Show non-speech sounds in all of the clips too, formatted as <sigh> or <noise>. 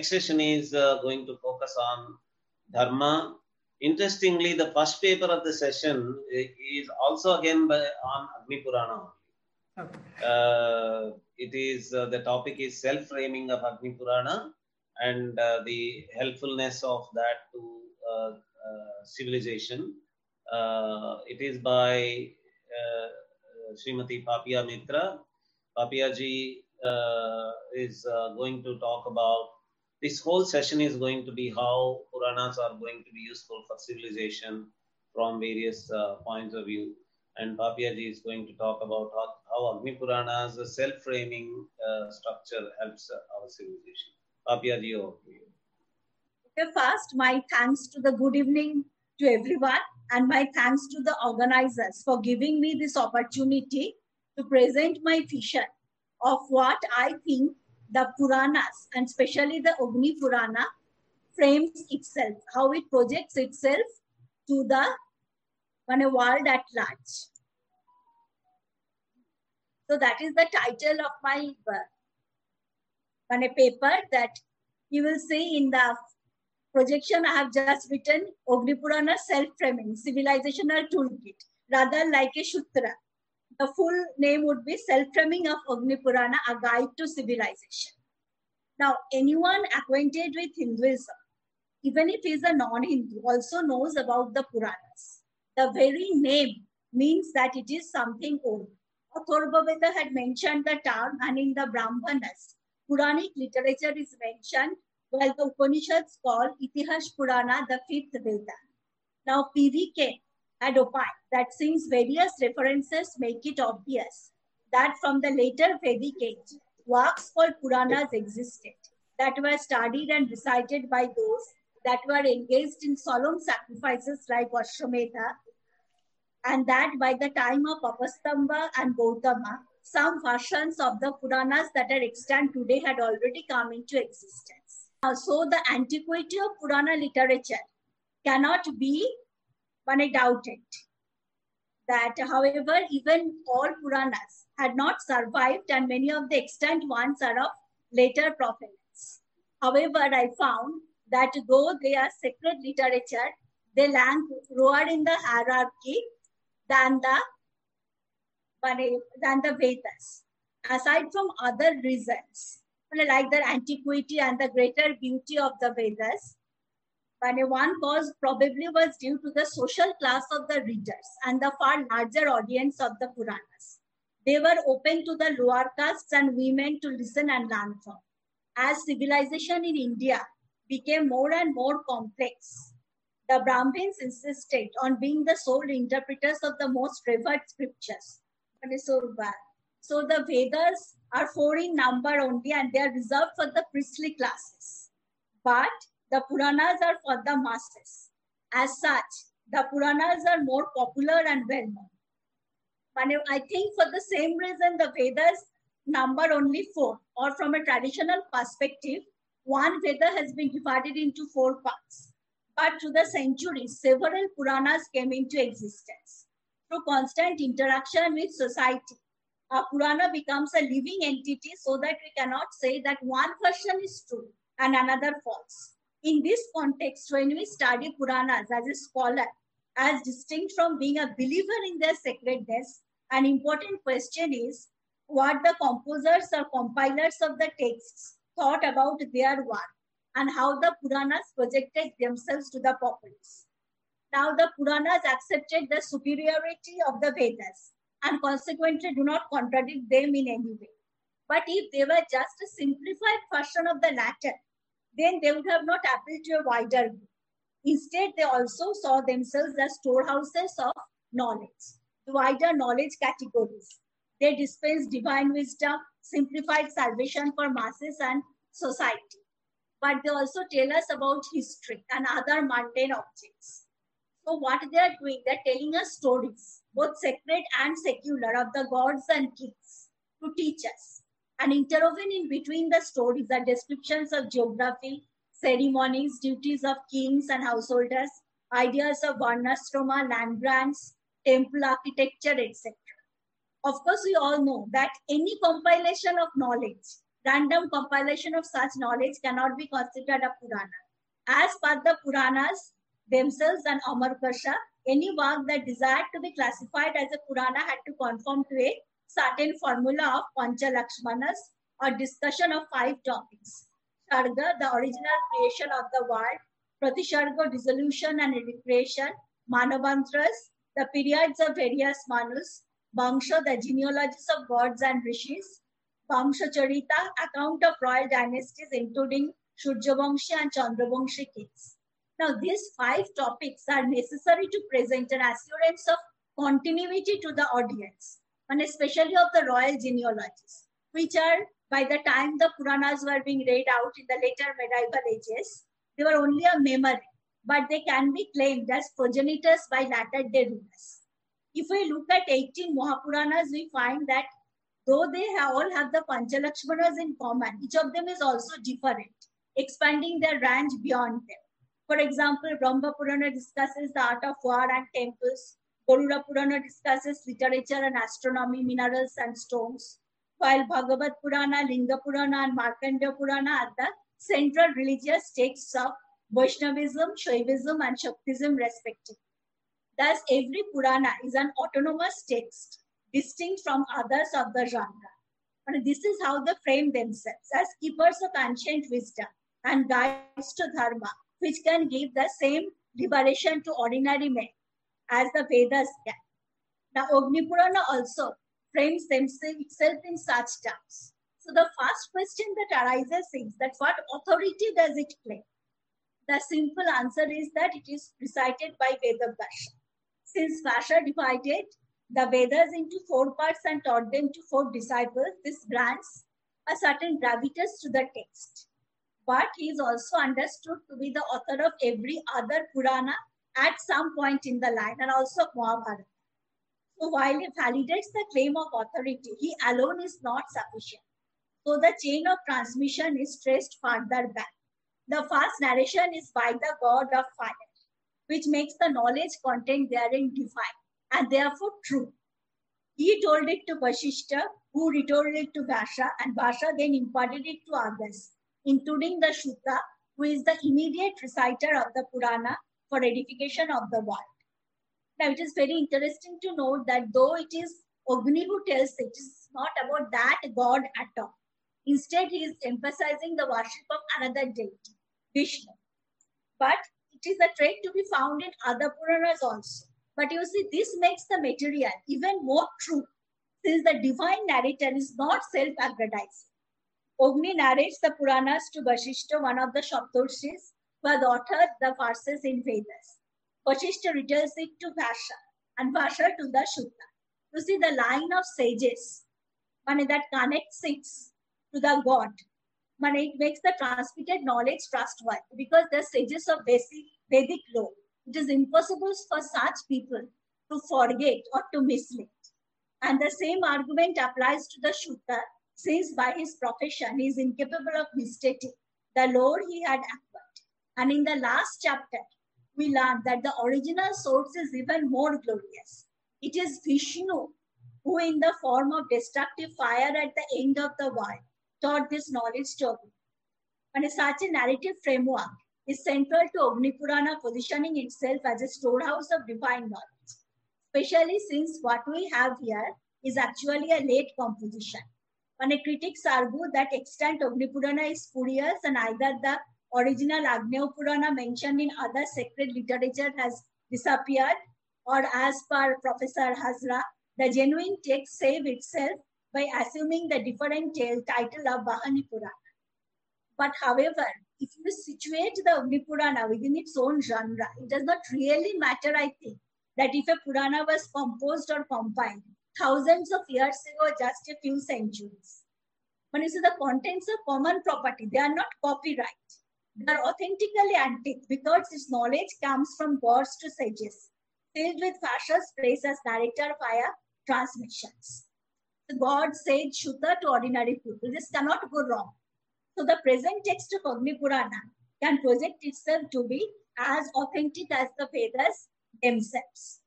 next session is uh, going to focus on Dharma. Interestingly, the first paper of the session is also again by, on Agni Purana. Okay. Uh, it is uh, the topic is self framing of Agni Purana and uh, the helpfulness of that to uh, uh, civilization. Uh, it is by uh, Srimati Papia Mitra. Papia ji uh, is uh, going to talk about this whole session is going to be how Puranas are going to be useful for civilization from various uh, points of view. And Papia ji is going to talk about how, how Agni Purana's self framing uh, structure helps our civilization. Papia ji, over to you. Okay, first, my thanks to the good evening to everyone, and my thanks to the organizers for giving me this opportunity to present my vision of what I think the Puranas, and especially the Agni Purana, frames itself, how it projects itself to the on a world at large. So that is the title of my on a paper that you will see in the projection I have just written Agni Purana self-framing civilizational toolkit rather like a sutra. The full name would be self-framing of Agni Purana, a guide to civilization. Now, anyone acquainted with Hinduism, even if he is a non-Hindu, also knows about the Puranas. The very name means that it is something old. Atharva Veda had mentioned the term, and in the Brahmanas, Puranic literature is mentioned, while the Upanishads call Itihash Purana the fifth Veda. Now, PVK had opined that since various references make it obvious that from the later Vedic age, works called Puranas existed that were studied and recited by those that were engaged in solemn sacrifices like Ashwamedha, and that by the time of Apastamba and Gautama, some versions of the Puranas that are extant today had already come into existence. Uh, so the antiquity of Purana literature cannot be one doubted. That, however, even all Puranas had not survived, and many of the extant ones are of later provenance. However, I found that though they are sacred literature, they rank lower in the hierarchy than the than the Vedas. Aside from other reasons, like their antiquity and the greater beauty of the Vedas, one cause probably was due to the social class of the readers and the far larger audience of the Puranas. They were open to the lower castes and women to listen and learn from. As civilization in India became more and more complex, the Brahmins insisted on being the sole interpreters of the most revered scriptures. So the Vedas are four in number only and they are reserved for the priestly classes. But the Puranas are for the masses. As such, the Puranas are more popular and well known. But I think for the same reason, the Vedas number only four, or from a traditional perspective, one Veda has been divided into four parts. But through the centuries, several Puranas came into existence. Through constant interaction with society, a Purana becomes a living entity so that we cannot say that one version is true and another false. In this context, when we study Puranas as a scholar, as distinct from being a believer in their sacredness, an important question is what the composers or compilers of the texts thought about their work and how the Puranas projected themselves to the populace. Now, the Puranas accepted the superiority of the Vedas and consequently do not contradict them in any way. But if they were just a simplified version of the latter, then they would have not appealed to a wider group. Instead, they also saw themselves as storehouses of knowledge, the wider knowledge categories. They dispense divine wisdom, simplified salvation for masses and society. But they also tell us about history and other mundane objects. So, what they are doing, they're telling us stories, both sacred and secular, of the gods and kings to teach us. And interwoven in between the stories are descriptions of geography, ceremonies, duties of kings and householders, ideas of varnashrama, land grants, temple architecture, etc. Of course, we all know that any compilation of knowledge random compilation of such knowledge cannot be considered a Purana. As per the Puranas themselves and Amarkosha, any work that desired to be classified as a Purana had to conform to a certain formula of Pancha Lakshmanas or discussion of five topics. Sharga, the original creation of the world, Pratisharga, dissolution and recreation, Manavantras, the periods of various Manus, Bangsha, the genealogies of gods and rishis, Bangsha Charita, account of royal dynasties including Shurjavamshi and Chandravanshi kings. Now, these five topics are necessary to present an assurance of continuity to the audience, and especially of the royal genealogies, which are, by the time the Puranas were being read out in the later medieval ages, they were only a memory, but they can be claimed as progenitors by latter day rulers. If we look at 18 Mahapuranas, we find that though they have, all have the Panchalakshmanas in common, each of them is also different, expanding their range beyond them. For example, Brahma Purana discusses the art of war and temples. Garuda Purana discusses literature and astronomy, minerals and stones. While Bhagavata Purana, Linga Purana, and Markandeya Purana are the central religious texts of Vaishnavism, Shaivism, and Shaktism, respectively. Thus, every Purana is an autonomous text, distinct from others of the genre. And this is how they frame themselves as keepers of ancient wisdom and guides to Dharma, which can give the same liberation to ordinary men as the Vedas can. The Agni Purana also frames itself in such terms. So the first question that arises is that what authority does it claim? The simple answer is that it is recited by Veda Vyasa. Since Vyasa divided the Vedas into four parts and taught them to four disciples, this grants a certain gravitas to the text but he is also understood to be the author of every other Purana at some point in the line and also Mahabharata. So while he validates the claim of authority, he alone is not sufficient. So the chain of transmission is traced further back. The first narration is by the god of fire, which makes the knowledge contained therein divine and therefore true. He told it to Vasishta, who retold it to Vyasa, and Vyasa then imparted it to others including the Shuta, who is the immediate reciter of the Purana for edification of the world. Now, it is very interesting to note that though it is Agni who tells it, is not about that god at all. Instead, he is emphasizing the worship of another deity, Vishnu. But it is a trait to be found in other Puranas also. But you see, this makes the material even more true, since the divine narrator is not self aggrandizing. Agni narrates the Puranas to Vasishta, one of the Shaptarshis, had authored the verses in Vedas. Vasishta retells it to Vyasa and Vyasa to the Shuta. You see the line of sages money that connects it to the God. Money it makes the transmitted knowledge trustworthy because the sages of basic Vedic law. It is impossible for such people to forget or to mislead. And the same argument applies to the Shuta since by his profession he is incapable of mistaking the Lord he had. And in the last chapter, we learn that the original source is even more glorious. It is Vishnu who, in the form of destructive fire at the end of the world, taught this knowledge to Agni. And such a narrative framework is central to Agni Purana positioning itself as a storehouse of divine knowledge, especially since what we have here is actually a late composition. And critics argue that extant Agni Purana is spurious and either the original Agneya Purana mentioned in other sacred literature has disappeared or as per Professor Hazra, the genuine text save itself by assuming the different title of Vahni Purana. But however, if you situate the Agni Purana within its own genre, it does not really matter, I think, that if a Purana was composed or compiled thousands of years ago, just a few centuries. When you see the contents of common property, they are not copyright. They are authentically antique because its knowledge comes from gods to sages, filled with Vyasa's praise as narrator via transmissions. The god said Shuta to ordinary people. This cannot go wrong. So the present text of Agni Purana can project itself to be as authentic as the Vedas themselves.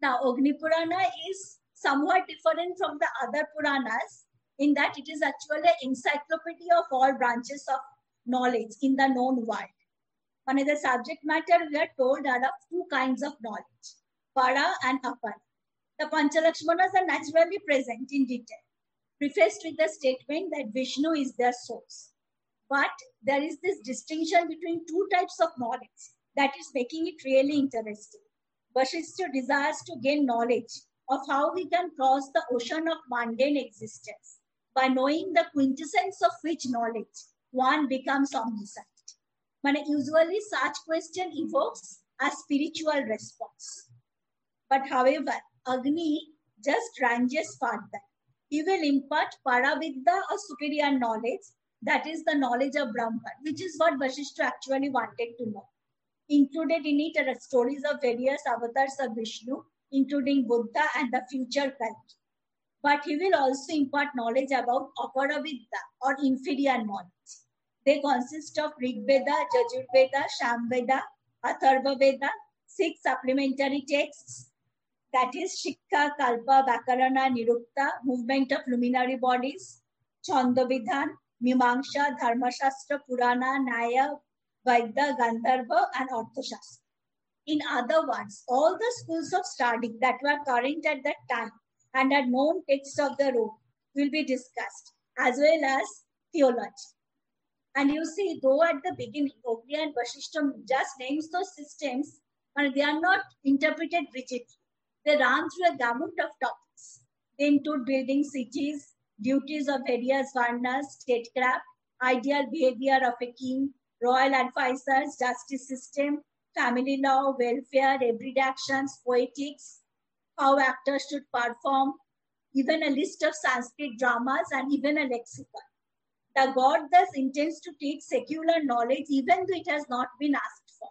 Now, Agni Purana is somewhat different from the other Puranas in that it is actually an encyclopedia of all branches of knowledge in the known world. Of the subject matter we are told are of two kinds of knowledge, para and apara. The Panchalakshmanas are naturally present in detail, prefaced with the statement that Vishnu is their source. But there is this distinction between two types of knowledge that is making it really interesting. Vasishtha desires to gain knowledge of how we can cross the ocean of mundane existence by knowing the quintessence of which knowledge one becomes omniscient. But usually such question evokes a spiritual response. But however, Agni just ranges further. He will impart Paravidya or superior knowledge, that is the knowledge of Brahman, which is what Vasishtha actually wanted to know. Included in it are stories of various avatars of Vishnu, including Buddha and the future Kalki. But he will also impart knowledge about Aparavidya or inferior knowledge. They consist of Rig Veda, Yajurveda, Samveda, Atharva Veda, six supplementary texts, that is Shikha, Kalpa, Vakarana, Nirukta, movement of luminary bodies, Chandavidhan, Mimamsha, Dharmashastra, Purana, Naya, Vaidya, Gandharva, and Arthashastra. In other words, all the schools of study that were current at that time and are known texts of the room will be discussed, as well as theology. And you see, though at the beginning, Ogni and Vasishtha just names those systems, and they are not interpreted rigidly. They run through a gamut of topics. They include building cities, duties of various varnas, statecraft, ideal behavior of a king, royal advisors, justice system, family law, welfare, everyday actions, poetics, how actors should perform, even a list of Sanskrit dramas, and even a lexicon. The God thus intends to teach secular knowledge even though it has not been asked for.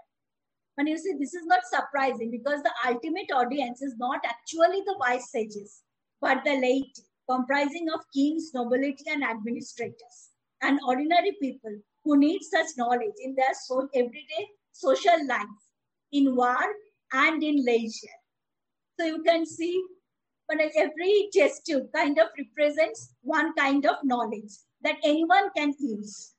And you see, this is not surprising because the ultimate audience is not actually the wise sages, but the laity, comprising of kings, nobility, and administrators, and ordinary people who need such knowledge in their so everyday social life, in war and in leisure. So you can see, but every test tube kind of represents one kind of knowledge that anyone can use.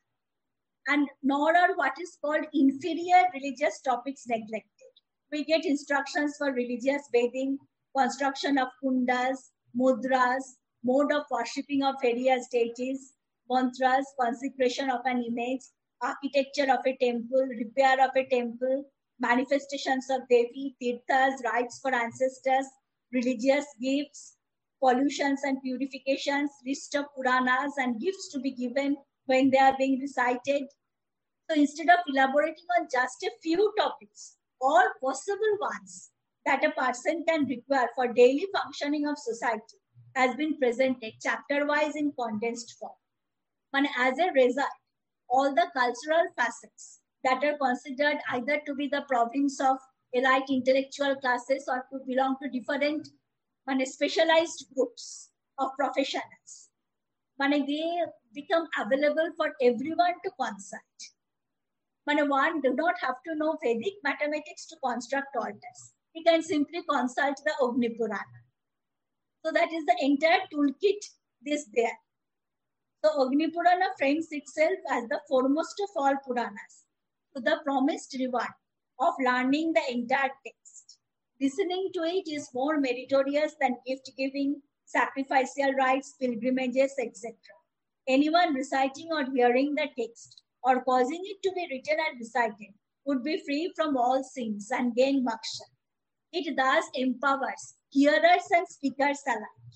And nor are what is called inferior religious topics neglected. We get instructions for religious bathing, construction of kundas, mudras, mode of worshipping of various deities, mantras, consecration of an image, architecture of a temple, repair of a temple, manifestations of Devi, tirthas, rites for ancestors, religious gifts, pollutions and purifications, list of Puranas and gifts to be given when they are being recited. So instead of elaborating on just a few topics, all possible ones that a person can require for daily functioning of society has been presented chapter-wise in condensed form. And as a result, all the cultural facets that are considered either to be the province of elite intellectual classes or to belong to different మన specialised groups of professionals మనకి they become available for everyone to consult మన one do not have to know Vedic mathematics to construct altars can simply consult the Agni Purana. So that is the entire toolkit This there. So Agni Purana frames itself as the foremost of all Puranas to so the promised reward of learning the entire text. Listening to it is more meritorious than gift giving, sacrificial rites, pilgrimages, etc. Anyone reciting or hearing the text or causing it to be written and recited would be free from all sins and gain moksha. It thus empowers hearers and speakers alike.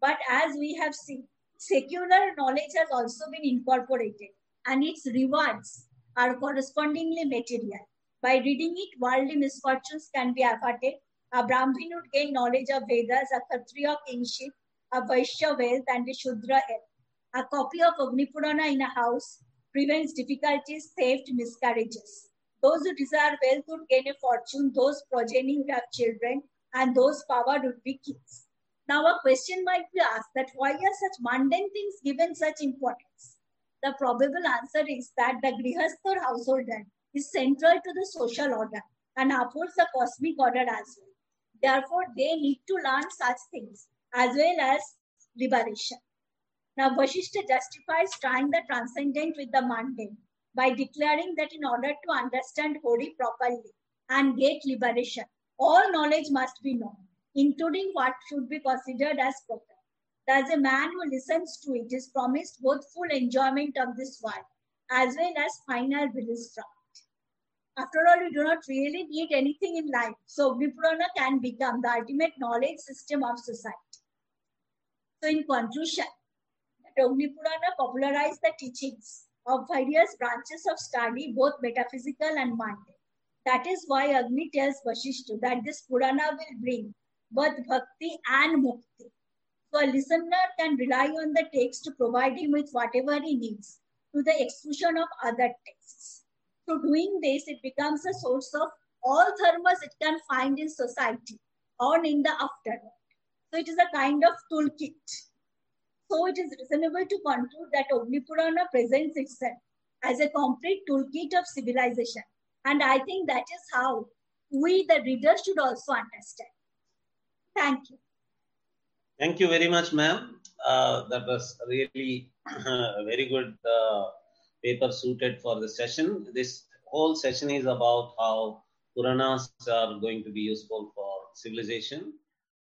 But as we have seen, secular knowledge has also been incorporated and its rewards are correspondingly material. By reading it, worldly misfortunes can be averted. A Brahmin would gain knowledge of Vedas, a Kshatriya kingship, a Vaishya wealth, and a Shudra health. A copy of Agni Purana in a house prevents difficulties, theft, miscarriages. Those who desire wealth would gain a fortune, those progeny would have children, and those powered would be kings. Now, a question might be asked that why are such mundane things given such importance? The probable answer is that the Grihastha householder is central to the social order and upholds the cosmic order as well. Therefore, they need to learn such things as well as liberation. Now, Vashishta justifies trying the transcendent with the mundane by declaring that in order to understand Hori properly and get liberation, all knowledge must be known, including what should be considered as proper. Thus, a man who listens to it is promised both full enjoyment of this world as well as final release from. After all, we do not really need anything in life, so Viprana can become the ultimate knowledge system of society. So, in conclusion, Purana popularized the teachings of various branches of study, both metaphysical and mundane. That is why Agni tells Vashishtu that this Purana will bring both bhakti and mukti. So a listener can rely on the text to provide him with whatever he needs to the exclusion of other texts. So doing this, it becomes a source of all dharmas it can find in society or in the afterworld. So it is a kind of toolkit so it is reasonable to conclude that Purana presents itself as a complete toolkit of civilization. And I think that is how we, the readers, should also understand. Thank you. Thank you very much, ma'am. Uh, that was really a <laughs> very good uh, paper suited for the session. This whole session is about how Puranas are going to be useful for civilization.